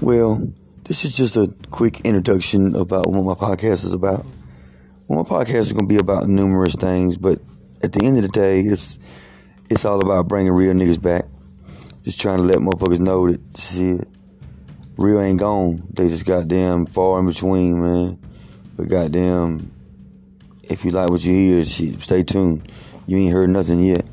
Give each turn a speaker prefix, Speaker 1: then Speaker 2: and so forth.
Speaker 1: Well, this is just a quick introduction about what my podcast is about. Well, my podcast is going to be about numerous things, but at the end of the day, it's it's all about bringing real niggas back. Just trying to let motherfuckers know that shit, real ain't gone. They just got goddamn far in between, man. But goddamn, if you like what you hear, shit, stay tuned. You ain't heard nothing yet.